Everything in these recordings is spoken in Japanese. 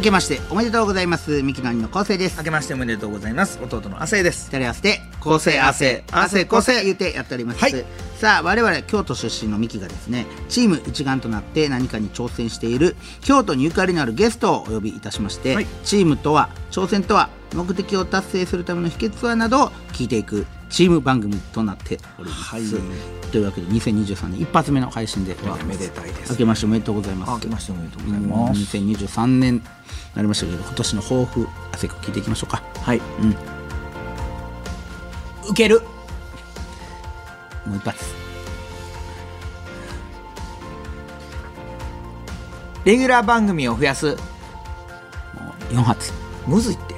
明けましておめでとうございます。ミキの兄の昴生です。明けましておめでとうございます。弟の亜生です。二人合わせて昴生亜生亜生昴生言ってやっております、はい。さあ我々京都出身のミキがですねチーム一丸となって何かに挑戦している京都にゆかりのあるゲストをお呼びいたしまして、はい。チームとは挑戦とは目的を達成するための秘訣はなどを聞いていくチーム番組となっております、はい。というわけで2023年一発目の配信でございます。めでたいです。明けましておめでとうございます。明けましておめでとうございます。2023年になりましたけど今年の抱負汗く聞いていきましょうか。はい。うん。受ける。もう一発。レギュラー番組を増やす。もう4発。むずいって。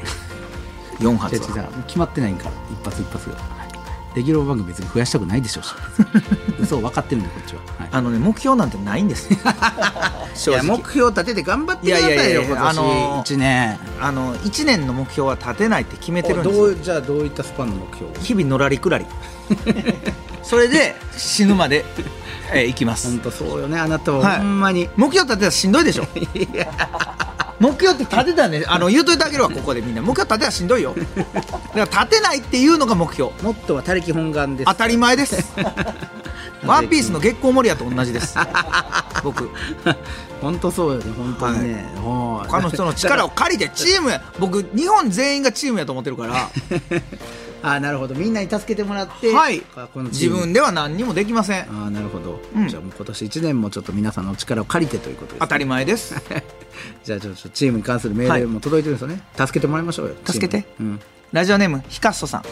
4発は。う。決まってないんから一発一発が、はいレギュラー番組別に増やしたくないでしょうし。嘘分かってるんでこっちは、はい。あのね目標なんてないんです。目標立てて頑張ってくださいよいやいやあのー1年。あの1年の目標は立てないって決めてるんです。よどうじゃあどういったスパンの目標？日々のらりくらりそれで死ぬまで、えー、いきます。本当そうよねあなたははいほんまに、目標立てたらしんどいでしょ 目標って立てたらね。あの言うといてあげるわここでみんな。目標立てたらしんどいよ。だから立てないっていうのが目標。もっとは他力本願です。当たり前です。ワンピースの月光守屋と同じです。僕。本当そうよね本当にね、はい。他の人の力を借りてチームや僕日本全員がチームやと思ってるからあなるほど。みんなに助けてもらって、はい。この自分では何にもできません。ああなるほど、うん。じゃあもう今年1年もちょっと皆さんのお力を借りてということです、ね、当たり前です。じゃあちょっとチームに関するメールも届いてるんですよね、助けてもらいましょうよ助けて。チームにラジオネームヒカッソさん。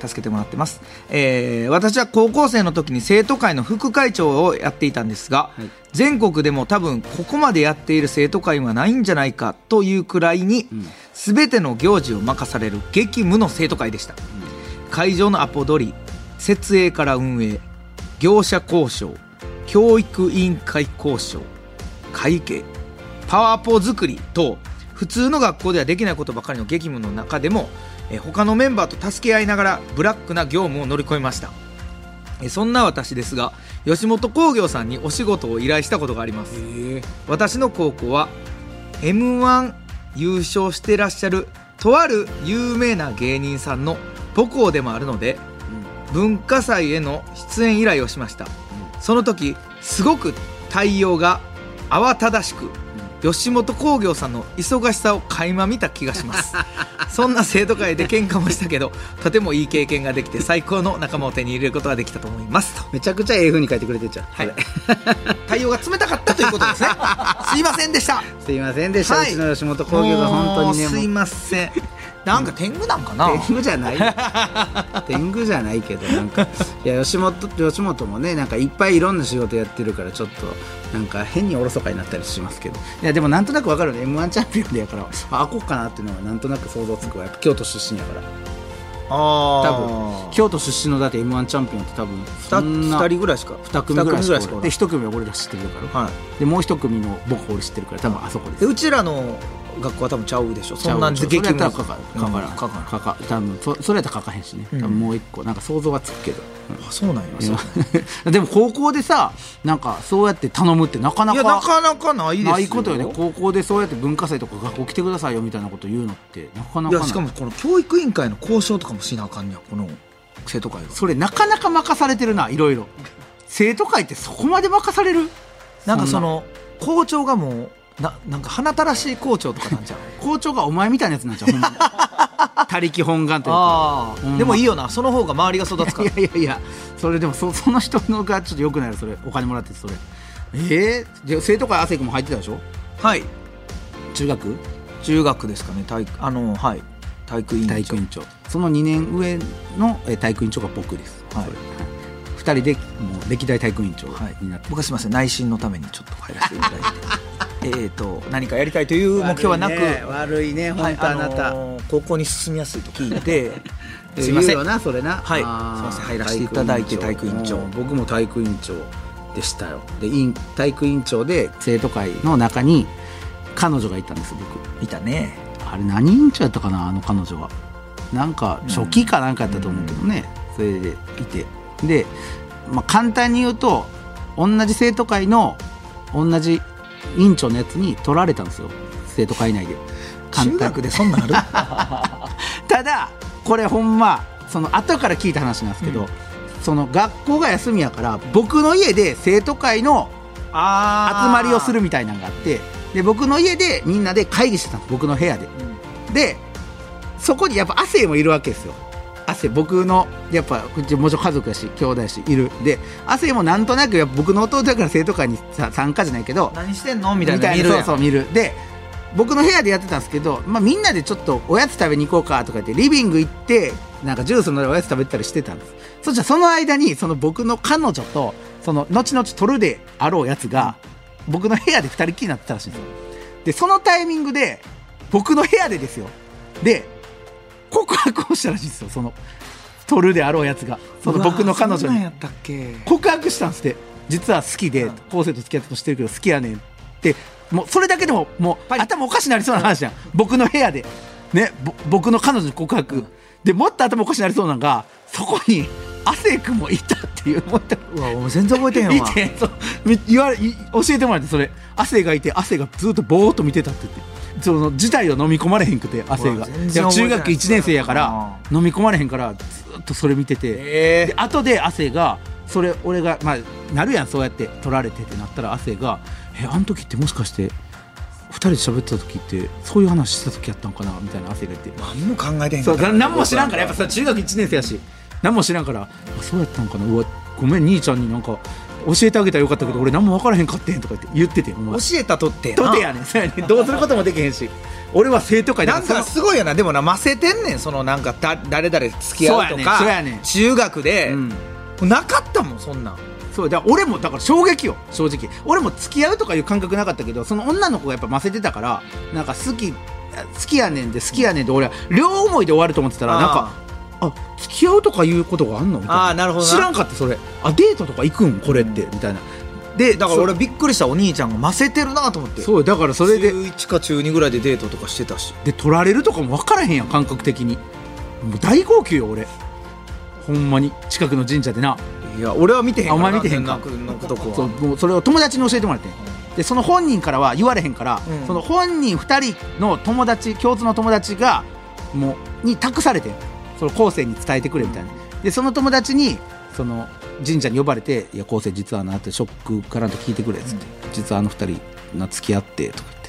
助けてもらってます、えー私は高校生の時に生徒会の副会長をやっていたんですが、はい。全国でも多分ここまでやっている生徒会はないんじゃないかというくらいに、ん。全ての行事を任される激務の生徒会でした、会場のアポ取り設営から運営業者交渉教育委員会交渉会計パワーポ作りと普通の学校ではできないことばかりの激務の中でもえー他のメンバーと助け合いながらブラックな業務を乗り越えました。えーそんな私ですが吉本興業さんにお仕事を依頼したことがあります。え。私の高校は m 1優勝してらっしゃるとある有名な芸人さんの母校でもあるので文化祭への出演依頼をしました、その時すごく対応が慌ただしく、吉本興業さんの忙しさを垣間見た気がします。そんな生徒会で喧嘩もしたけどとてもいい経験ができて最高の仲間を手に入れることができたと思います。とめちゃくちゃええ風に書いてくれてんじゃん、はい。対応が冷たかったということですね。すいませんでした。すいませんでした、はい。うちの吉本興業が本当にねすいませんなんか天狗なんかな。天狗じゃない。天狗じゃないけどなんか。いや吉本吉本もねなんかいっぱいいろんな仕事やってるからちょっとなんか変におろそかになったりしますけど。いやでもなんとなくわかるね。m 1チャンピオンでやからああこうかなっていうのはなんとなく想像つくわ。やっぱ京都出身やから。あ多分。京都出身のだって m 1チャンピオンって多分そんな2人ぐらいしか2組ぐらいしかで1組は俺ら知ってるから。はでもう1組の僕俺知ってるから多分あそこです。うちらの学校は多分ちゃうでしょ。そんなちゃう激務らかかるかからかかかか。多分そそれやったらかかへんしね、もう一個。なんか想像はつくけど、あそうなんや。でも高校でさなんかそうやって頼むってなかないやなかかなかないですよ。ないことよね。高校でそうやって文化祭とか学校来てくださいよみたいなこと言うのってなかないかない。やしかもこの教育委員会の交渉とかもしなあかんねやこの生徒会がそれなかなか任されてるないろいろ。生徒会ってそこまで任される？なんかその校長がもうななんか鼻たらしい校長とかなんじゃん校長がお前みたいなやつなんちゃん 他力本願というか。でもいいよな。その方が周りが育つか いらやいやいや。それでもそその人のがちょっとよくないよそれ。お金もらってそれ。えー、で生徒会亜生君も入ってたでしょ？はい。中学？中学ですかね。体育あのはい。体育委員長。体育委員長。その2年上のえー体育委員長が僕です、はい2人でもう歴代体育委員長はいになって、僕はすみません。内心のためにちょっと入らせていただいて。えっと何かやりたいという目標はなく、悪いね。本当あなた、高校に進みやすいと聞いて。すいません。よなそれな。はい。すいません。入らせていただいて体育委員長。うん僕も体育委員長でしたよ。で体育委員長で生徒会の中に彼女がいたんです僕。いたね。あれ何委員長やったかなあの彼女は。なんか初期かなんかやったと思うけどね、それでいてで、まあ、簡単に言うと同じ生徒会の同じ委員長のやつに取られたんですよ。生徒会内で。中学でそんなんある？ただこれほんまその後から聞いた話なんですけど、うん。その学校が休みやから僕の家で生徒会のあ集まりをするみたいなのがあってで僕の家でみんなで会議してたの僕の部屋で。でそこにやっぱ亜生もいるわけですよ亜生僕のやっぱもちろん家族やし兄弟やしいる。で亜生もなんとなくやっぱ僕の弟だから生徒会にさ参加じゃないけど何してんのみたいな見るそうそう見る。で僕の部屋でやってたんですけど、まあ、みんなでちょっとおやつ食べに行こうかとか言ってリビング行ってなんかジュース飲んでおやつ食べてたりしてたんです。そしたらその間にその僕の彼女とその後々取るであろうやつが僕の部屋で2人きりになってたらしいんですよ。でそのタイミングで僕の部屋でですよ。で告白をしたらしいんですよその取るであろうやつが。その僕の彼女に。告白したんですって。実は好きでうん。昴生と付き合ってもしてるけど好きやねんって。もうそれだけでももう頭おかしになりそうな話じゃん。僕の部屋で。ねぼ僕の彼女に告白、でもっと頭おかしになりそうなのがそこに亜生君もいたっていう。もっとうわ全然覚えてへんわ。いてそうみ言われい教えてもらってそれ。亜生がいて亜生がずっとぼーっと見てたって言ってその事態を飲み込まれへんくて亜生が。いや中学1年生やから飲み込まれへんからずっとそれ見てて、えで後で亜生がそれ俺がまあなるやんそうやって取られてってなったら亜生が「えあの時ってもしかして2人で喋ってた時ってそういう話した時やったんかな?」みたいな亜生が言って。何も考えてへんそうかった。何も知らんからやっぱさ中学1年生やし。何も知らんからあそうやったんかなうわごめん兄ちゃんになんか教えてあげたらよかったけど俺何も分からへんかってんとか言って言って教えたとってとて やねん。どうすることもできへんし。俺は生徒会だなんかすごいよな。でもなませてんねん。そのなんかだ誰々付き合うとか中学で、うん。なかったもんそんなん。そうだ俺もだから衝撃よ。正直。俺も付き合うとかいう感覚なかったけどその女の子がやっぱませてたからなんか好き好きやねんで好きやねんで俺は両思いで終わると思ってたらなんかあ付き合うとかいうことがあんのみたいな。あーなるほどな。知らんかったそれ。あデートとか行くん？これって、みたいな。でだから俺びっくりしたお兄ちゃんがませてるなと思って。そうだからそれで中1か中2ぐらいでデートとかしてたし。で取られるとかも分からへんやん感覚的に。もう大号泣よ俺。ほんまに。近くの神社でな。いや俺は見てへんからあお前見てへんか。そうもうそれを友達に教えてもらってでその本人からは言われへんから、うん。その本人2人の友達共通の友達がもうに託されてその後世に伝えてくれみたいな。でその友達にその神社に呼ばれて「いや後世実はな」ってショックからんと聞いてくれっつって、実はあの2人な付き合ってとか言って。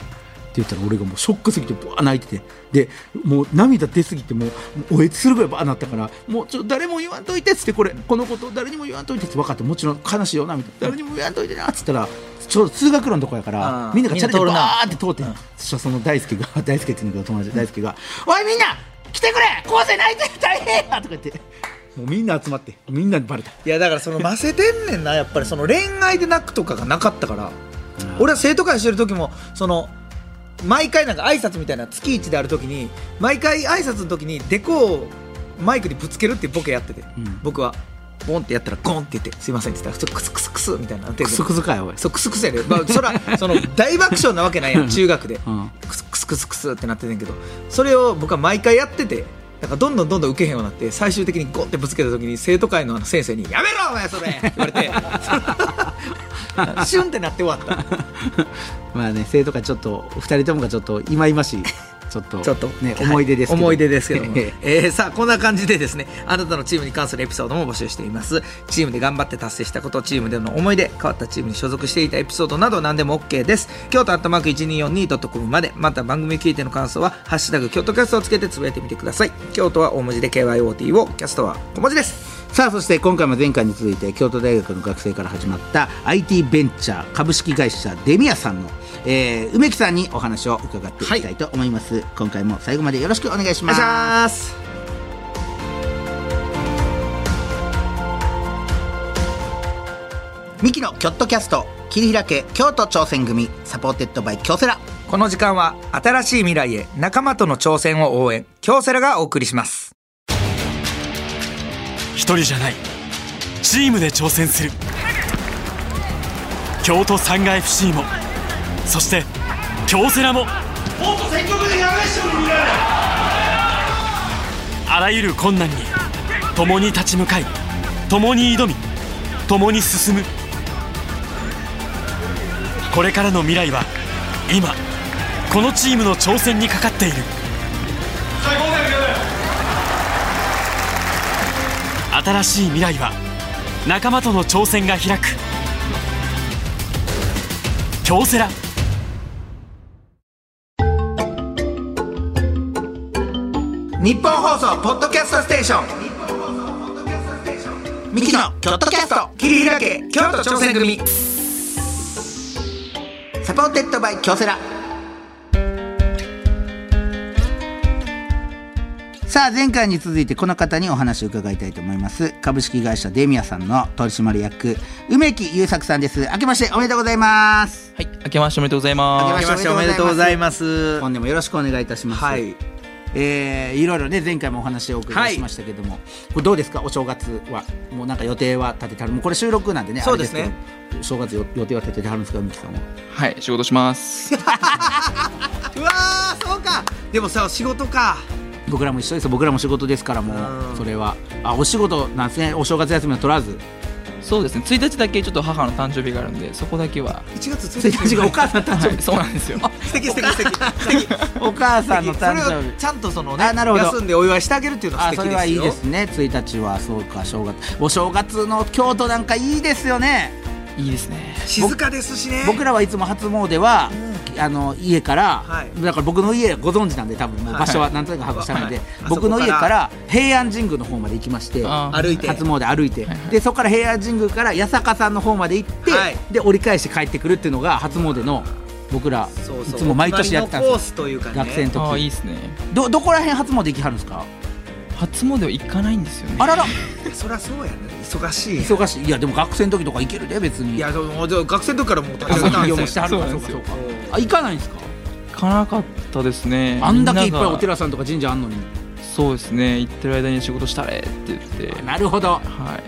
って言ったら俺がもうショックすぎてバー泣いてて。でもう涙出すぎてもうおえつするぐらいバーなったからもうちょ誰も言わんといてっつってこれこのこと誰にも言わんといてって分かってもちろん悲しいよなみたいな。誰にも言わんといてなっつったらちょうど通学路のとこやからうん。みんながチャリでみんな通るな。バーって通ってん。そしたらその大輔が 大輔って言うんだけど友達大輔が「おいみんな来てくれ後世泣いてる大変や!」とか言って。もうみんな集まってみんなにバレた。いやだからそのませてんねんな。やっぱりその恋愛で泣くとかがなかったから。俺は生徒会してる時もその毎回なんか挨拶みたいな月一である時に毎回挨拶の時にデコをマイクにぶつけるっていうボケやってて、ん。僕はボンってやったらゴンって言って「すいません」って言ったらクスクスクスみたいなクスクスかよおい。そうクスクスやで、まあ、そら その大爆笑なわけないやん中学で、うん。クスクスクスクスってなっててんけど。それを僕は毎回やっててなんかどんどんどんどん受けへんようになって最終的にゴンってぶつけた時に生徒会の先生に「やめろお前それ!」って言われて。シュンってなって終わった。まあね生徒会ちょっと2人ともがちょっといまいましいちょっと。ちょっとね思い出ですけど思い出ですけども、ええ。ーさあこんな感じでですねあなたのチームに関するエピソードも募集しています。チームで頑張って達成したことチームでの思い出変わったチームに所属していたエピソードなど何でも OK です。京都アットマーク 1242.com までまた番組聞いての感想は「ハッシュタグ京都キャスト」をつけてつぶやいてみてください。京都は大文字で KYOT をキャストは小文字です。さあそして今回も前回に続いて京都大学の学生から始まった IT ベンチャー株式会社デミアさんの、えー梅木さんにお話を伺っていきたいと思います、今回も最後までよろしくお願いします。ます。ミキのキョットキャスト切り開け京都挑戦組 Supported by 京セラ。この時間は新しい未来へ仲間との挑戦を応援。京セラがお送りします。一人じゃない。チームで挑戦する。京都サンガ FC もそして京セラも。もっと積極的なあらゆる困難に共に立ち向かい共に挑み共に進む。これからの未来は今このチームの挑戦にかかっている。新しい未来は仲間との挑戦が開く。京セラ。ニッポン放送ポッドキャストステーション。ミキのキョットキャスト。切り開け京都挑戦組。 Supported by 京セラ。さあ前回に続いてこの方にお話を伺いたいと思います。株式会社デミアさんの取締役梅木優作さんです。明けましておめでとうございます。はい、明けましておめでとうございます。明けましておめでとうございます。本年もよろしくお願いいたします。はいえーいろいろね前回もお話をお伺いしましたけども、これどうですか？お正月はもうなんか予定は立ててある。もうこれ収録なんでねそうですね。正月よ予定は立ててあるんですかみきさんははい、仕事します。うわーそうか。でもさ仕事か。僕らも一緒です。よ僕らも仕事ですからもうん。うそれは。あお仕事なんですね。お正月休みは取らずそうですね、1日だけちょっと母の誕生日があるんで、そこだけは。1月1 1日日がお母さん誕生はい、そうなんですよ。素敵素敵素敵素敵。お母さんの誕生日。ちゃんとそのねあなるほど。休んでお祝いしてあげるっていうのは素敵ですよ。あそれはいいですね。1日は。そうか正月。お正月の京都なんかいいですよねいいですね。静かですしね。僕らはいつも初詣は、あの家から、はい。だから僕の家ご存知なんで多分もう場所はなんとなく把握したので、はい。僕の家から平安神宮の方まで行きまして歩いて。初詣歩いて、はいはい。でそこから平安神宮から八坂さんの方まで行って、はい。で折り返して帰ってくるっていうのが初詣の僕らいつも毎年やってたんですよ。お決まりのコースというかね。学生のああ、いい時ですね。どどこら辺初詣行きはるんですか？初詣は行かないんですよね。あらら。そりゃそうやね。忙しい忙しい。いやでも学生の時とか行けるで別に。いやでもでも学生の時からもう立ちあ上げたん卒業もですよ。してはるからそうなんですよ。そうか。そうか。あ行かないんですか？行かなかったですね。あんだけいっぱいみながお寺さんとか神社あんのに。そうですね、行ってる間に仕事したれって言って。なるほど。は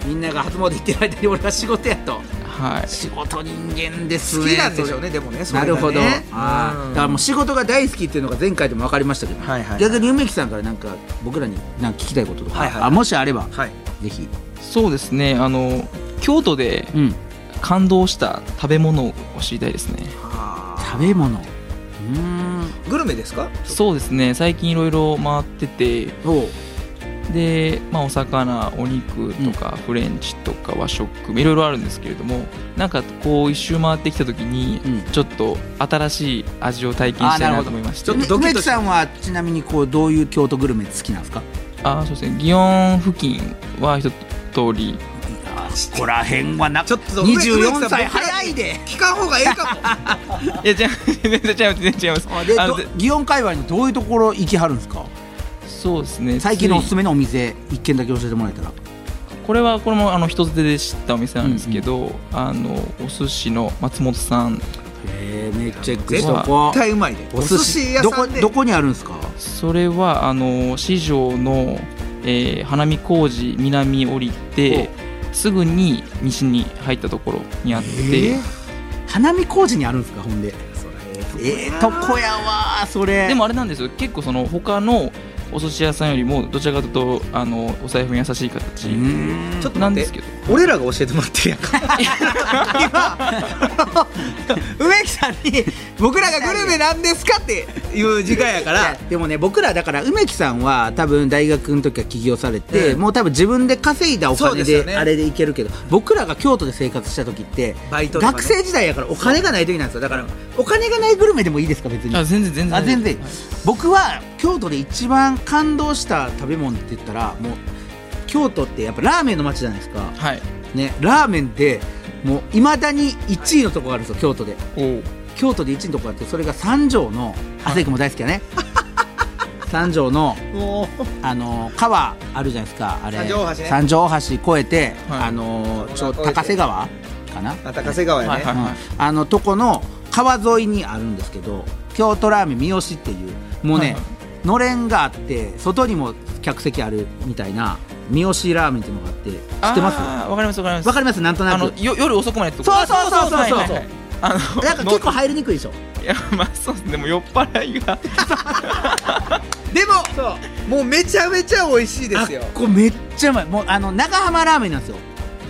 い。みんなが初詣行ってる間に俺は仕事やとはい。仕事人間です好ねきなんでしょうねでもねね。なるほど、うん。あー。だからもう仕事が大好きっていうのが前回でも分かりましたけど、はいはいはい。逆に梅木さんからなんか僕らになんか聞きたいこととか、はいはいあもしあればはい。ぜひ、そうですね、あの、京都でうん、感動した食べ物を知りたいですね。あ食べ物。うーん。ーグルメですか？そうですね、最近いろいろ回ってて、おうで、まあ、お魚お肉とか、フレンチとか和食いろいろあるんですけれどもなんかこう一周回ってきた時に、うん。ちょっと新しい味を体験したいなと思いましてちょっとさんはちなみにこうどういう京都グルメ好きなんですか？あそうですね。祇園付近は一通り。ここら辺はなちょっと24歳早いで。聞かん方がええかも。いやじゃ全然違います全然違います。祇園界隈のどういうところ行きはるんですか？そうですね。最近のおすすめめのお店一軒だけ教えてもらえたら。これはこれもあの人づてで知ったお店なんですけど、あのお寿司の松本さん。へえめっちゃ絶対うまいで。お寿司屋どさんで。こどこにあるんですか？それはあの四条の、えー花見小路南降りてすぐに西に入ったところにあって、え花見工事にあるんですかほんで。ええとこやわそれ。でもあれなんですよ。結構その他のお寿司屋さんよりもどちらかというとあのお財布に優しい形。ちょっとなんですけど。俺らが教えてもらってるやんか。今梅木さんに僕らがグルメなんですかっていう時間やから。でもね僕らだから梅木さんは多分大学の時は起業されて、うん。もう多分自分で稼いだお金でね。あれでいけるけど、僕らが京都で生活した時ってバイトね。学生時代やからお金がない時なんですよ。だからお金がないグルメでもいいですか別に。あ全然全然。あ全然。僕は京都で一番感動した食べ物って言ったらもう京都ってやっぱラーメンの街じゃないですか。はい。ねラーメンってもういまだに1位のとこがあるんですよ京都で。京都で1位のとこがあってそれが三条の亜生君も大好きやね。三条のもあの川あるじゃないですかあれ。三条大橋ね。三条大橋越えて、はい。あのちょ高瀬川かな、高瀬川やね、はいはいうんあのとこの川沿いにあるんですけど京都ラーメン三好っていうもうね、はいはいのれんがあって外にも客席あるみたいな三好ラーメンっていうのがあって知ってます？わかりますわかります。わかります？なんとなく。あのよ夜遅くまでってこと？そうそうそうそう。そうはいはいはいあのなんか結構入りにくいでしょ？いやまあそうです。も酔っ払いが。でももうめちゃめちゃ美味しいですよ。あこれめっちゃうまい。もうあの長浜ラーメンなんですよ。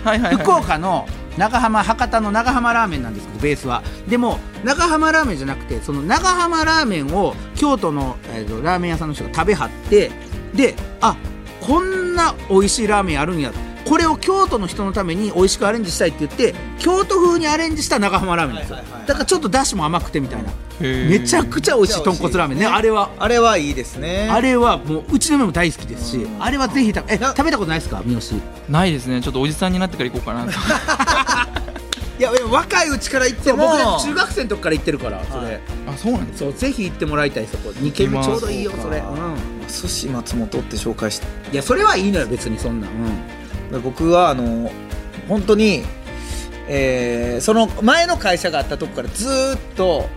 はいはいはい。福岡の長浜博多の長浜ラーメンなんですけどベースは。でも長浜ラーメンじゃなくてその長浜ラーメンを京都の、えーとラーメン屋さんの人が食べはってであこんな美味しいラーメンあるんやこれを京都の人のために美味しくアレンジしたいって言って京都風にアレンジした長浜ラーメンなんですよ、だからちょっとだしも甘くてみたいな。めちゃくちゃ美味しい豚骨ラーメンね。あれは。あれはいいですね。あれはもううちの嫁も大好きですしあれはぜひ食べえな食べたことないですか？三好。ないですね。ちょっとおじさんになってから行こうかなと いや若いうちから行っても僕中学生の時から行ってるからそれ、はい。あそうなんですそうぜひ行ってもらいたいそこ。2軒目ちょうどいいよそれ、寿司松本って紹介して。いやそれはいいのよ別にそんな。ん、僕はあの本当に、えーその前の会社があったとこからずーっと、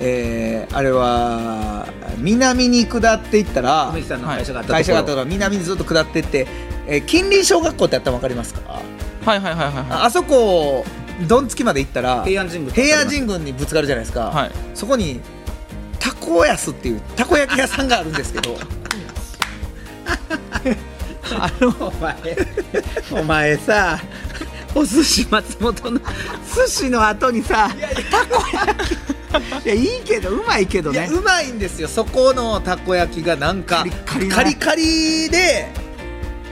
えーあれは南に下っていったら梅木さんの会社があったところ、会社があったから南にずっと下っていって、えー近隣小学校ってあったら分かりますか？はいはいはいはいはああそこどんつきまで行ったら平安神宮平安神宮にぶつかるじゃないですか、いはい。そこにたこ安っていうたこ焼き屋さんがあるんですけど。あのお前お前さお寿司松本の寿司の後にさたこ焼き。いやいいけどうまいけどね。うまいんですよ。そこのたこ焼きがなんかカリッカリな。カリカリで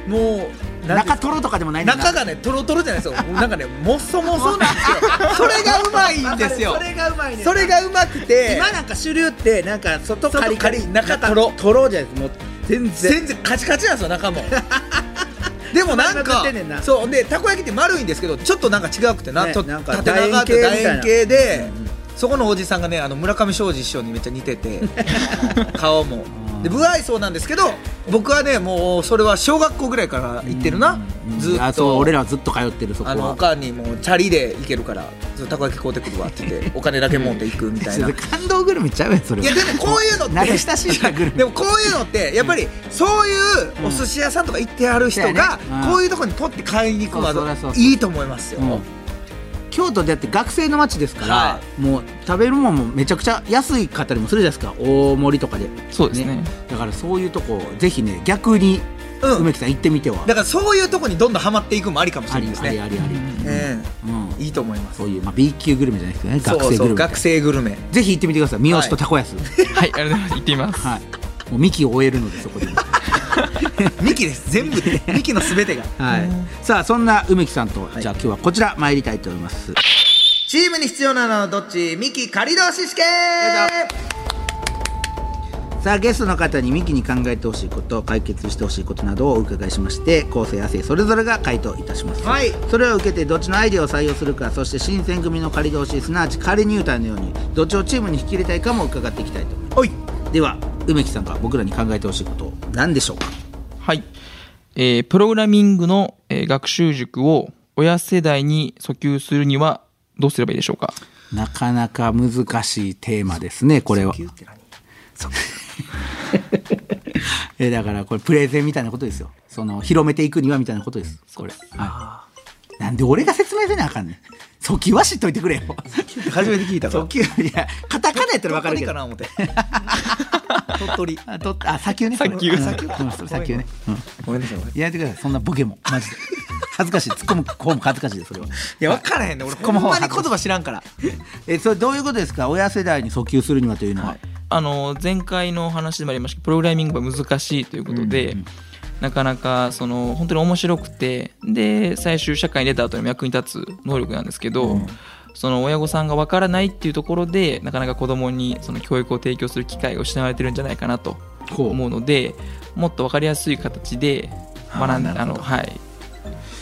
もう中トロとかでもない中がねトロトロじゃないですよ。なんかねもそもそなんですよ。それがうまいんですよ。それがうまいねそれがうまくて今なんか主流ってなんか外カリカリ中トロ。トロじゃないです。もう全然。全然カチカチなんですよ中も。でもなんかそうでたこ焼きって丸いんですけどちょっとなんか違くてな、とねなんか縦長楕って楕円形で、うんうん。そこのおじさんがねあの村上庄司師匠にめっちゃ似てて顔もで不愛想なんですけど僕はねもうそれは小学校ぐらいから行ってるな、ずあっと。そう俺らはずっと通ってるそこあのおはかんにもうチャリで行けるからずっとたこ焼き買うてくるわって言って お金だけ持って行くみたいな。感動グルメちゃうやんそれいやでもこういうのって 慣れ親しグルメ。でもこういうのってやっぱりそういうお寿司屋さんとか行ってある人がね。うん。こういうところにポッて買いに行くのそうそうはいいと思いますよ、うん京都でやって学生の街ですから、はもう食べるもんもめちゃくちゃ安いかったりもするじゃないですか。大盛りとかで。そうですね。だからそういうとこぜひね逆にうん。梅木さん行ってみては、だからそういうところにどんどんハマっていくのもありかもしありありれないですね。ありあり、えうん。えいいと思います。そういう、まあ、B 級グルメじゃないですけどね。学生グルメ。学生グルメ。ぜひ行ってみてください。三好とたこやす。はい。ありがとうございます。行ってみます。はい。もう幹を終えるのでそこでミキです。全部で。ミキのすべてが。はい。さあそんな梅木さんと、い。じゃあ今日はこちら参りたいと思います。チームに必要なのはどっち？ミキ仮同士試験さあゲストの方にミキに考えてほしいこと解決してほしいことなどをお伺いしまして構成亜生それぞれが回答いたします、はい。それを受けてどっちのアイデアを採用するかそして新選組の仮同士すなわち仮入隊のようにどっちをチームに引き入れたいかも伺っていきたいと思います。おい。では梅木さんが僕らに考えてほしいこと。何でしょうか？はい、えープログラミングの、えー学習塾を親世代に訴求するにはどうすればいいでしょうか？なかなか難しいテーマですねこれは。えだからこれプレゼンみたいなことですよ。その広めていくにはみたいなことです。これ、はい、なんで俺が説明せなあかんねん。訴求は知っといてくれよ。初めて聞いたから。訴求いやカタカナやったら分かるけど。鳥取かな思って。鳥取。あとあ砂丘ね。砂丘。うん砂丘砂丘ね、うん、ごめんなさいやめてください。そんなボケも。マジで。恥ずかしい。突っ込む方も恥ずかしいですそれは。いや分からへんね俺ほんまに言葉知らんから。えそれどういうことですか？親世代に訴求するにはというのは、あの前回の話でもありましたけどプログラミングが難しいということで、なかなかその本当に面白くてで最終社会に出た後にも役に立つ能力なんですけど、その親御さんがわからないっていうところでなかなか子供にその教育を提供する機会が失われてるんじゃないかなと思うのでもっと分かりやすい形で学んであの、はい、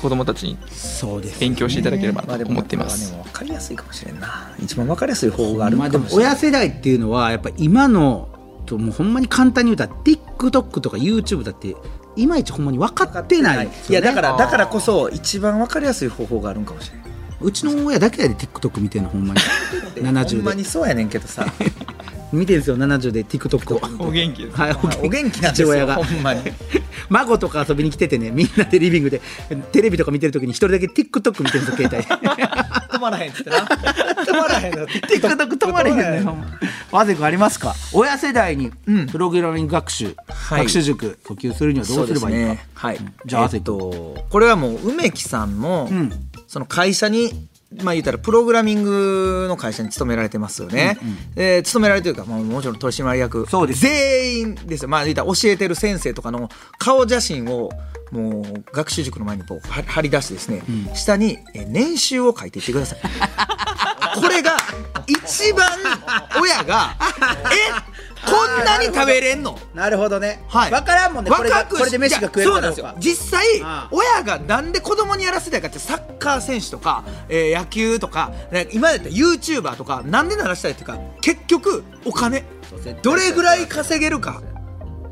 子供たちにそうです勉強していただければと思っています。でも分かりやすいかもしれんな。一番分かりやすい方法があるまあでもかもしれな。い親世代っていうのはやっぱ今のともうほんまに簡単に言うたら TikTok とか YouTube だっていまいちほんまに分かってない。ね。いやだからだからこそ一番分かりやすい方法があるんかもしれないうちの親だけやで TikTok 見てんのほんまに。ほんま70でにそうやねんけどさ。見てるんですよ70で TikTok をお元気ですはいお元気。なんですよ父親が。ほんまに。孫とか遊びに来ててねみんなでリビングでテレビとか見てる時に一人だけ TikTok 見てるんですよ携帯。止まらへんっつってな。止まらへんの TikTok 止まれへんねん和瀬君ありますか？親世代にうん。プログラミング学習、はい。学習塾普及するにはどうすればいいか、はい。じゃあえっとこれはもう梅木さんの、うん。その会社にまあ言ったらプログラミングの会社に勤められてますよね、えー勤められてるか、まあ、もちろん取締役。そうです。全員ですよ。まあ言ったら教えてる先生とかの顔写真をもう学習塾の前にこうは貼り出してですね、下にえー年収を書いていってください。これが一番親がえこんなに食べれんの？なるほどね、はい、分からんもんね。これが若くしこれで飯が食えるかどうか。そうなんですよ。実際親がなんで子供にやらせたいかってサッカー選手とか、えー野球とかね今だったら YouTuber とかなんでならしたいっていうか結局お金。どれぐらい稼げるか。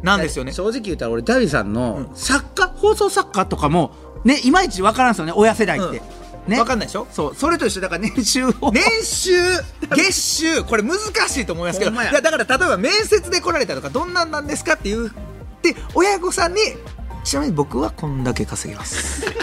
なんですよね。正直言ったら俺ダビさんの作家、放送作家とかもねいまいち分からんすよね。親世代って、ね。分かんないでしょ？そう。それと一緒。だから年収を。年収月収。これ難しいと思いますけど。いやだから例えば面接で来られたとかどんなんなんですかっていうで親御さんにちなみに僕はこんだけ稼げます み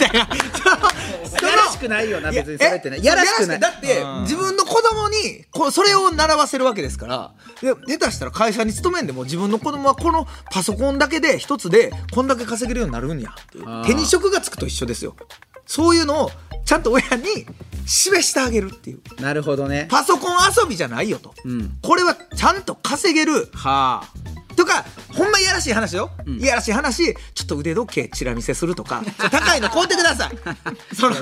たいな。やらしくない。よない別にそれってねえやらしくない。だってうん。自分の子供にこうそれを習わせるわけですから。で下手したら会社に勤めんでも自分の子供はこのパソコンだけで一つでこんだけ稼げるようになるんや手に職がつくと一緒ですよ。そういうのをちゃんと親に示してあげるっていう。なるほどね。パソコン遊びじゃないよと、うん。これはちゃんと稼げる。はあ。とかほんまいやらしい話よ、いやらしい話。ちょっと腕時計チラ見せするとか。高いの買うてください。その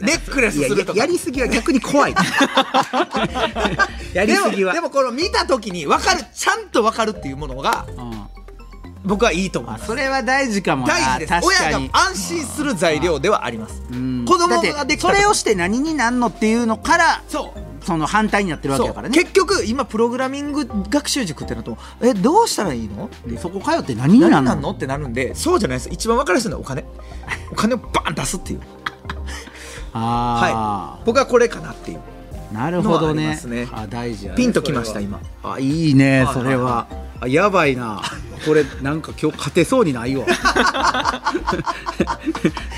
ネックレスするとか。いややりすぎは逆に怖い。やりすぎは。でもでもこの見た時に分かる。ちゃんと分かるっていうものがうん僕はいいと思います。あそれは大事かもな。大事です。確親が安心する材料ではあります。うん。子供ができたそれをして何になんのっていうのからそう。その反対になってるわけだからね。結局今プログラミング学習塾ってなるとえどうしたらいいの？でそこ通って何になんの？何なんの？ってなるんでそうじゃないです。一番分かりやすいのはお金。お金をバーン出すっていう。あはい。僕はこれかなっていう。あなるほどね。ね。あ大事ピンときました今。は。あいいねはいそれはあやばいな。これなんか今日勝てそうにないわ。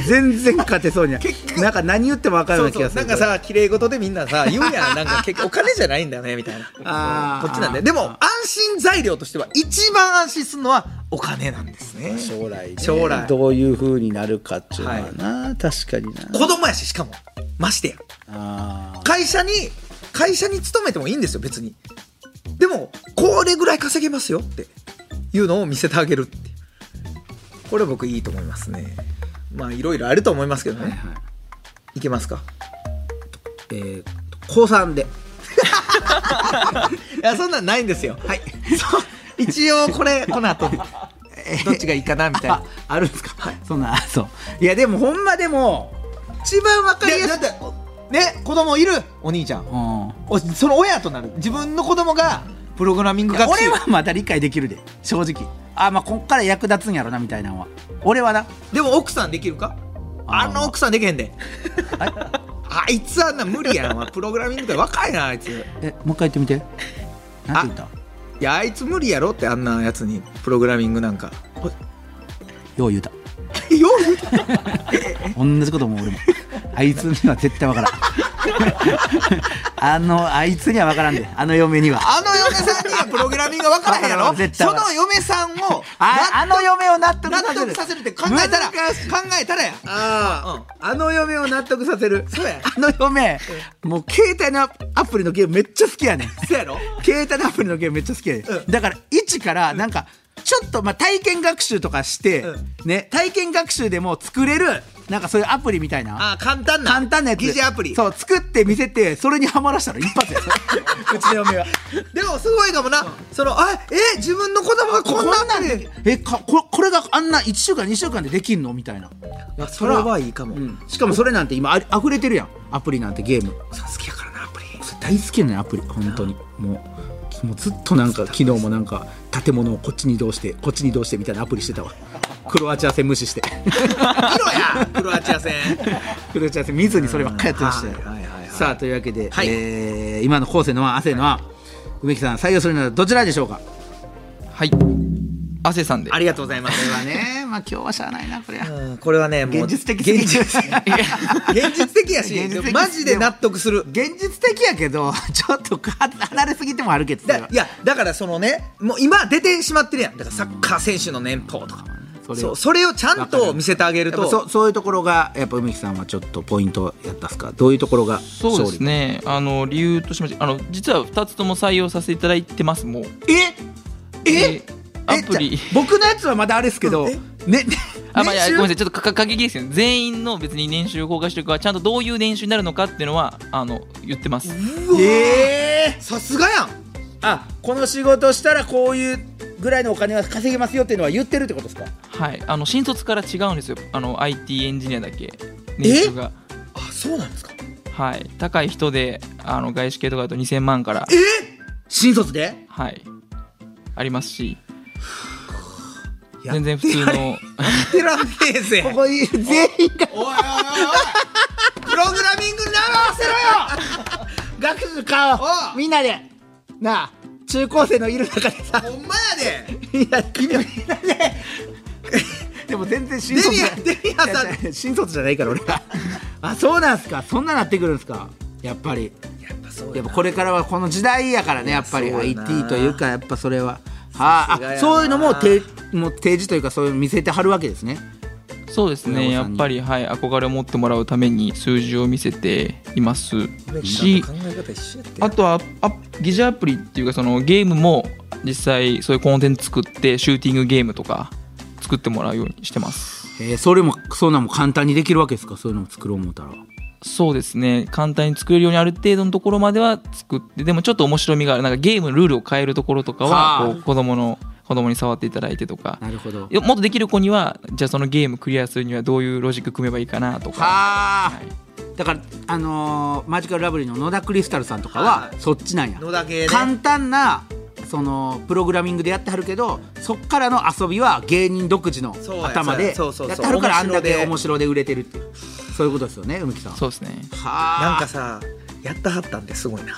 全然勝てそうにない。なんか何言っても分かるようそうな気がする。なんかさ綺麗事でみんなさ言うやん。なんか結局お金じゃないんだよねみたいな。こっちなんで。でも安心材料としては一番安心するのはお金なんですね。将来ね。将来。どういう風になるかっていうのはな、確かにな。子供やししかも。ましてや。会社に会社に勤めてもいいんですよ別にでもこれぐらい稼げますよっていうのを見せてあげるってこれ僕いいと思いますね。まあいろいろあると思いますけどね、はいはい。いけますか？えー、高3で。いやそんなんないんですよ。はい。一応これ この後どっちがいいかなみたいな。ああるんですか、そんなあそう。いやでもほんまでも一番わかりやすい。でだってね子供いるお兄ちゃん。うん。おその親となる。自分の子供がプログラミング学習。俺はまだ理解できるで正直。あまあこっから役立つんやろなみたいなのは。俺はな。でも奥さんできるか？あの奥さんできへんで。あ いつはな無理やなお前プログラミングって若いなあいつ。いえもう一回言ってみて。なんて言った？やあいつ無理やろってあんなやつにプログラミングなんか。よう言うた。よう言うた。同じことも俺もあいつには絶対わからん。あのあいつにはわからんで。あの嫁には。あの嫁さんにはプログラミングが分からへんやろ？絶対その嫁さんをああの嫁を納得納させる。得させるって考えたら考えたらや。ああ、あの嫁を納得させる。そうや。あの嫁もう携帯のアプリのゲームめっちゃ好きやねん。そうやろ？携帯のアプリのゲームめっちゃ好きやねん、うん。だから一からなんかちょっとまあ体験学習とかして、うね体験学習でも作れるなんかそういうアプリみたいな。あ簡単な。簡単なやつ。疑似アプリ。そう作って見せてそれにはまらしたら一発や うちの嫁は。でもすごいかもな、そのあえ自分の子供がこんなんで。えかここれがあんな1週間2週間でできんの？みたいな、それはいいかも、うん、しかもそれなんて今あり溢れてるやん。アプリなんてゲーム。さ好きやからなアプリ。大好きなのよアプリ。本当に。もうもうずっとなんか昨日もなんか建物をこっちに移動してこっちに移動してみたいなアプリしてたわクロアチア戦無視して。見ろやクロアチア戦。クロアチア戦見ずにそればっかりやってましたよ。はいはいはいはい。さあというわけで、はい。えー今の後世のは汗のは梅木さん採用するならどちらでしょうか？はい。亜生さんで。ありがとうございます。これはねまあ今日はしゃあないなこれは。うんこれはねもう現実的すぎる。現実現実的やしマジで納得する。現実的やけどちょっとか離れすぎてもあるけどいだやだからそのねもう今出てしまってるやん。だからサッカー選手の年俸とかそれそうそれをちゃんと見せてあげると。そそういうところがやっぱ梅木さんはちょっとポイントやったっすか？どういうところがそうですね。あの理由としましてあの実は2つとも採用させていただいてますもう。勝利え？でアプリ。僕のやつはまだあれですけど、うん。ねあまあ、ごめんなさい。ちょっとかか過激ですよね。全員の別に年収公開してるかはちゃんとどういう年収になるのかっていうのはあの言ってます。えー、さすがやん。あこの仕事したらこういうぐらいのお金は稼げますよっていうのは言ってるってことですか？はい。あの新卒から違うんですよ。あの IT エンジニアだけ。年収が。あそうなんですか？はい。高い人であの外資系とかだと2000万から。新卒で？はい。ありますし。や全然普通の。テラフェーゼここに全員が。おいおいおいプログラミング習わせろよ！学習かおう。みんなで。なあ中高生のいる中でさ。ほんまやでいやみんなででも全然新卒じゃデミアデミアさん。新卒じゃないから俺は。あそうなんすか。そんななってくるんすか。やっぱり。やっぱそうやっぱこれからはこの時代やからねやっぱり。そうやな。IT というかやっぱそれは。はあさすがやな。あそういうのもてもう提示というかそういうの見せてはるわけですねそうですね。やっぱりはい憧れを持ってもらうために数字を見せていますしあとはア疑似アプリっていうかそのゲームも実際そういうコンテンツ作ってシューティングゲームとか作ってもらうようにしてます。えーそれもそんなんも簡単にできるわけですか？そういうのを作ろう思ったらそうですね。簡単に作れるようにある程度のところまでは作ってでもちょっと面白みがある。なんかゲームのルールを変えるところとかはこう子供の子供に触っていただいてとか。なるほど。よもっとできる子にはじゃあそのゲームクリアするにはどういうロジック組めばいいかなとか、はあ。はい。だからあのーマジカルラブリーの野田クリスタルさんとかははい。そっちなんや。野田系ね。簡単なそのプログラミングでやってはるけどそっからの遊びは芸人独自のそうや頭でそうそうそうやってはるからあんだけ面白で。面白で売れてるっていうそういうことですよね梅木さん。そうですね。はあ。なんかさやったはったんですごいな。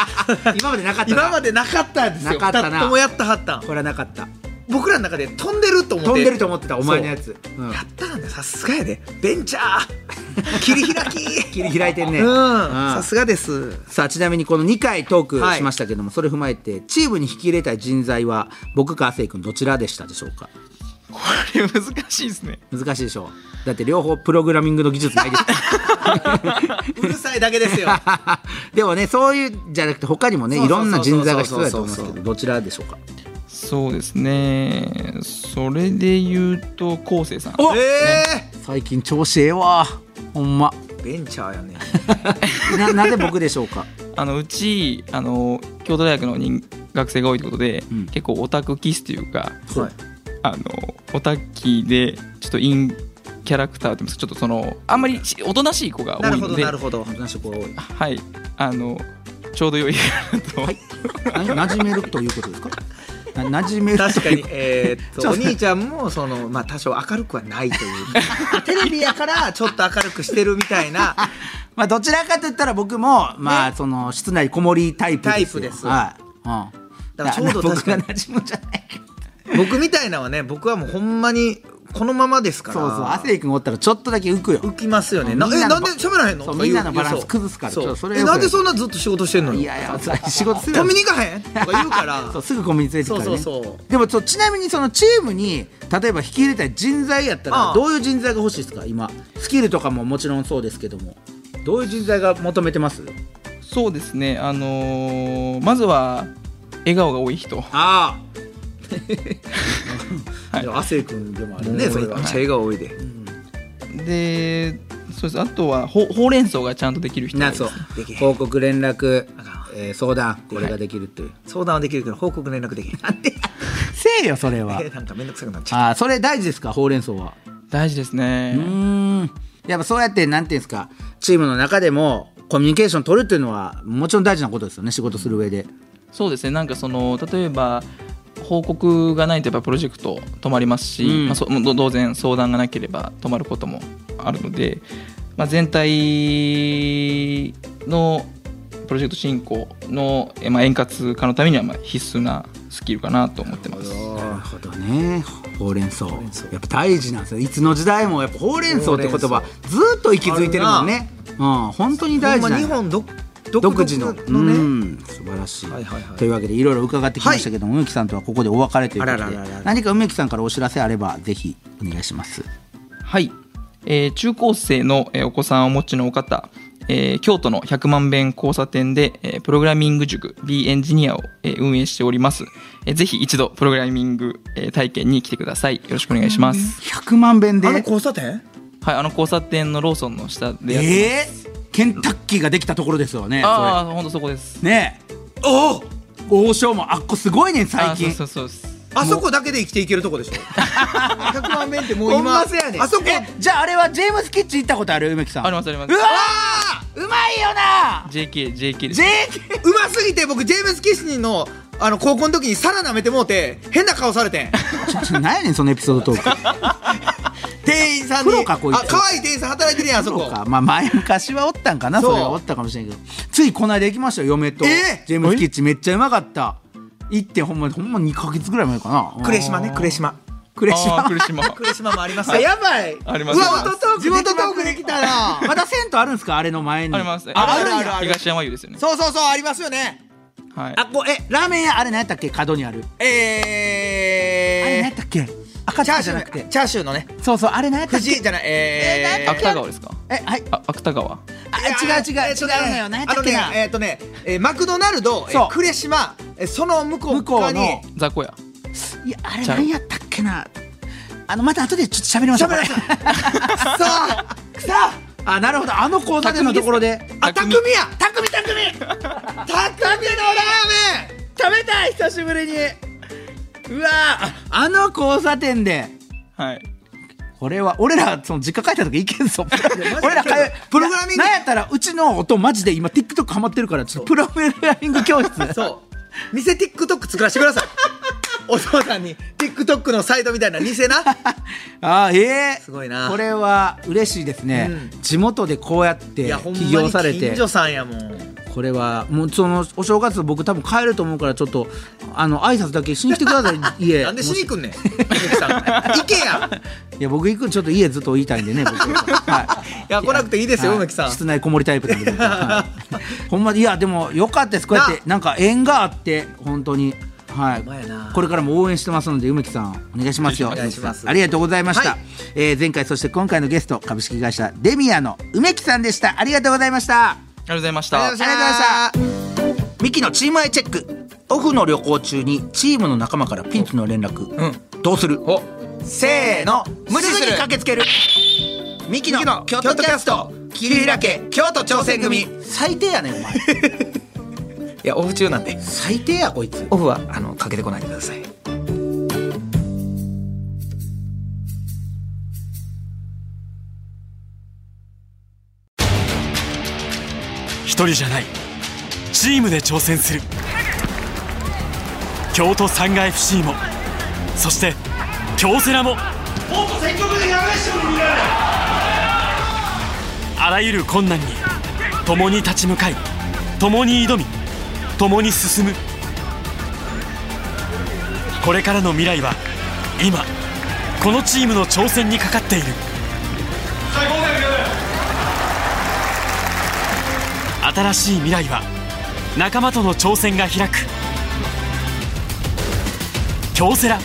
今までなかったな。今までなかったんですよ。なかったもやったはった。んこれはなかった。僕らの中で飛んでると思って。飛んでると思ってたお前のやつ、う。ん。やったんださすがやで。ベンチャー。切り開き。切り開いてんね、うん。うん。さすがです。さあちなみにこの2回トークしましたけども、それ踏まえてチームに引き入れたい人材は僕か亜生君どちらでしたでしょうか？これ難しいですね。難しいでしょ。うだって両方プログラミングの技術ないですうるさいだけですよ。でもねそういうじゃなくて他にもねいろんな人材が必要だと思うそうそうけどどちらでしょうか？そうですね。それで言うと昴生さん。おえ最近調子ええわ。ほんま。ー、ベンチャーやね。ななぜ僕でしょうか？あのうちあの京都大学の人学生が多いということで、うん。結構オタク気質というかはいあのオタキでちょっとインキャラクターといいますかちょっとそのあんまりしおとなしい子が多ないるほどのでなるほど。話が多い。はい。あのちょうど良いかなと、はい。な馴染めるということですか？な馴染める確かにというえーっとと。お兄ちゃんもそのまあ多少明るくはないという。テレビやからちょっと明るくしてるみたいな。まあどちらかと言ったら僕もまあその室内こもりタイプですよ。タイプです。はい、うん、だからちょうど確かに。僕が馴染むんじゃない僕みたいなのはね僕はもうほんまにこのままですから。そうそう。亜生君おったらちょっとだけ浮くよ。浮きますよね。なみんなのえなんで喋らへんの？みんなのバランス崩すからそう。それえなんでそんなずっと仕事してんのよ？いやいやさ仕事するコンビニ行かへんとか言うからそうすぐコンビニ連れてくからね。そうそうそう。でもそうちなみにそのチームに例えば引き入れたい人材やったああ。らどういう人材が欲しいですか？今。スキルとかももちろんそうですけども。どういう人材が求めてます？そうですね。あのーまずは笑顔が多い人。あはい。あ亜生君でもあるねねそれは。めっちゃ笑顔多いで。でそうです。あとはほほうれん草がちゃんとできる人ないそう。報告連絡えー相談これができるっていう。相談はできるけど報告連絡できへん。せえよそれは。えなんかめんどくさくなっちゃああそれ大事ですかほうれん草は？大事ですね。うーん。やっぱそうやってなんていうんですかチームの中でもコミュニケーション取るっていうのはもちろん大事なことですよね仕事する上で。そうですね。なんかその例えば報告がないとやっぱプロジェクト止まりますし、うん。まあ、そ当然相談がなければ止まることもあるので、まあ、全体のプロジェクト進行の、えーまあ、円滑化のためにはまあ必須なスキルかなと思ってます。なるほどね。ほうれん草。やっぱ大事なんですよ。いつの時代もやっぱほうれん草って言葉ずっと息づいてるもんね。うん本当に大事ほんなま日本独独自のの。ね、うん。素晴らしい,、はいはいはい。というわけでいろいろ伺ってきましたけども、梅木さんとはここでお別れということであららららら。何か梅木さんからお知らせあればぜひお願いします。はい、えー中高生の、えーお子さんをお持ちのお方、えー京都の100万遍交差点で、えープログラミング塾 B エンジニアを、えー運営しております、えーぜひ一度プログラミング、えー体験に来てください。よろしくお願いします。100万遍で？あの交差点？はいあの交差点のローソンの下でやってます、えー、ケンタッキーができたところですよねああ本当そこです。ねえ。おお。王将もあっこすごいね最近。あそうそうそうあそこだけで生きていけるとこでしょ？100万遍ってもう今あそこ。えじゃああれはジェームスキッチン行ったことある？梅木さんありますあります。うわーうまいよな。JK JK です JK うますぎて僕ジェームス・キスニンのあの高校の時に皿舐めてもうて変な顔されてん。ちょ何やねんそのエピソードトーク 店員さんにプロかこいつ。あ可愛い店員さん働いてるやんあそこ。か。まあ前昔はおったんかなそれはおったかもしれんけど。ついこの間行きましたよ嫁と、え？ージェームスキッチンめっちゃうまかった。行ってほんまほんま2か月ぐらい前かな。呉島ね呉島呉島あー来島呉島もあります。あやばい。あります。地元トークできたな。まだ銭湯あるんですか？あれの前に。あります。ああるあるある東山湯ですよね。そうそうそうありますよね。はい。あこえラーメン屋あれ何やったっけ？角にある。あれ何やえったっけ？赤ー、チャーシュじゃなくて。ーチャーシューのね。そうそうあれ何やったっけ藤井じゃないえー、芥川ですか？えはい。あ芥川。あ違う違う違うのよ何やったっけなえっ、とね、えーマクドナルド、呉島、えーその向こう向こうの雑魚屋。いやあれ何やったっけな。あのまた後でちょっと喋りましょう。これさあさあなるほど。あの交差点のところで。あ匠。匠や。匠匠。匠のラーメン。食べたい久しぶりにうわああの交差点で。はい。これは俺らその実家帰った時行けんぞ。俺ら帰プログラミング。なんやったらうちの音マジで今 TikTok ハマってるからちょっとプログラミング教室。そう。店 TikTok 作らせてくださいお父さんに TikTok のサイトみたいな偽な？あーええすごいな。これは嬉しいですね、う地元でこうやって起に業されて。近所さんやもん。これはもうそのお正月僕多分帰ると思うからちょっとあの挨拶だけしに来てください 家。なんでしに行もくんねん行けや いや僕行くちょっと家ずっと言いたいんでね僕。はい。いや来なくていいですよはい。梅木さん。室内こもりタイプなんで僕。は、はい。ほんまにいやでもよかったです。こうやってなんか縁があって本当にはい。これからも応援してますので梅木さんお願いしますよ。お願いします。ありがとうございました、はい。えー前回そして今回のゲスト株式会社デミアの梅木さんでした。ありがとうございました。ありがとうございました。ありがとうございましたミキのチームアイチェックオフの旅行中にチームの仲間からピンチの連絡、うん。どうする？お。せーの。無視すすぐにる駆けつける。ミキの京京都キャストト。桐平家京都挑戦組。い最低やねんお前 やオフ中なんで。最低やこいつ。オフはあのかけてこないでください。一人じゃない。チームで挑戦する。京都サンガ FC もそして京セラも。あらゆる困難に共に立ち向かい共に挑み共に進む。これからの未来は今このチームの挑戦にかかっている。新しい未来は仲間との挑戦が開く。京セラ。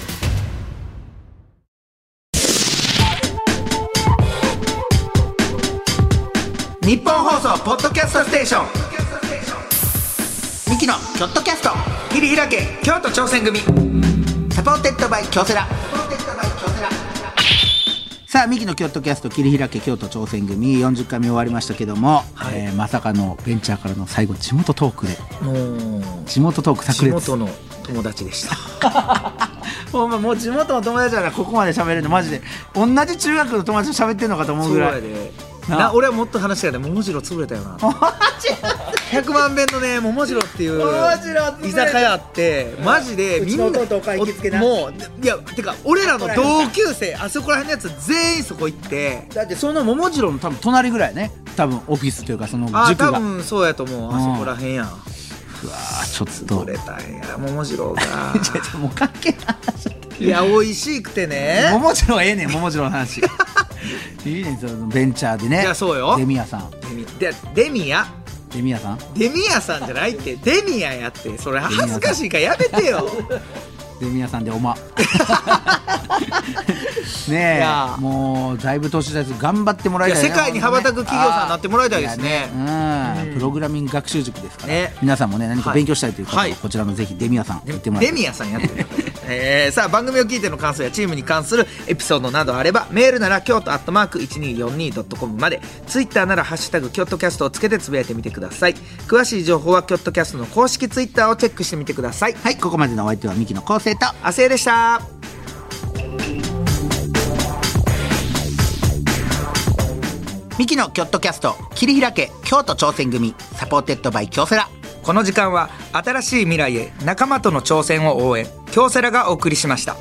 ニッポン放送ポッドキャストステーション。ミキのキョットキャスト切り開け京都挑戦組。 Supported by 京セラ。さあミキのキョットキャスト切り開け京都挑戦組。40回目終わりましたけども、はい。えーまさかのベンチャーからの最後地元トークで。もう地元トーク炸裂地元の友達でした。ほんまもう地元の友達な。らここまで喋れるのマジで。同じ中学の友達と喋ってんのかと思うぐらいな。俺はもっと話がね。桃次郎潰れたよな。100万遍のね桃次郎っていう居酒屋あってマジでみんなもういやてか俺らの同級生あそこら辺のやつ全員そこ行って。だってその桃次郎の多分隣ぐらいね。多分オフィスというかそのあ塾が。多分そうやと思う。あそこら辺やん。うわーちょっと。潰れたんや。桃次郎が。もう関係ないいや美味しくてね。桃次郎ええねん桃次郎の話いいねんそのベンチャーでね。いやそうよ。デミヤさん。デデミヤデミヤさん？デミヤさんじゃないって。デミヤやって。それ恥ずかしいからやめてよ。デミヤさん。でおま。ねえもうだいぶ年です頑張ってもらいたいね。いや世界に羽ばたく企業さんになってもらいたいですね。ねうん。プログラミング学習塾ですから、ね。皆さんもね何か勉強したいという方は、はい。こちらのぜひデミヤさん行ってもらって。デミヤさんやってる、えーさあ番組を聞いての感想やチームに関するエピソードなどあればメールなら京都アットマーク 1242.com までツイッターなら「ハッシュタグキョットキャスト」をつけてつぶやいてみてください。詳しい情報はキョットキャストの公式ツイッターをチェックしてみてください。はいここまでのお相手はミキの昴生と。亜生でした。ミキのキョットキャスト切り開け京都挑戦組 Supported by 京セラこの時間は新しい未来へ仲間との挑戦を応援京セラがお送りしました。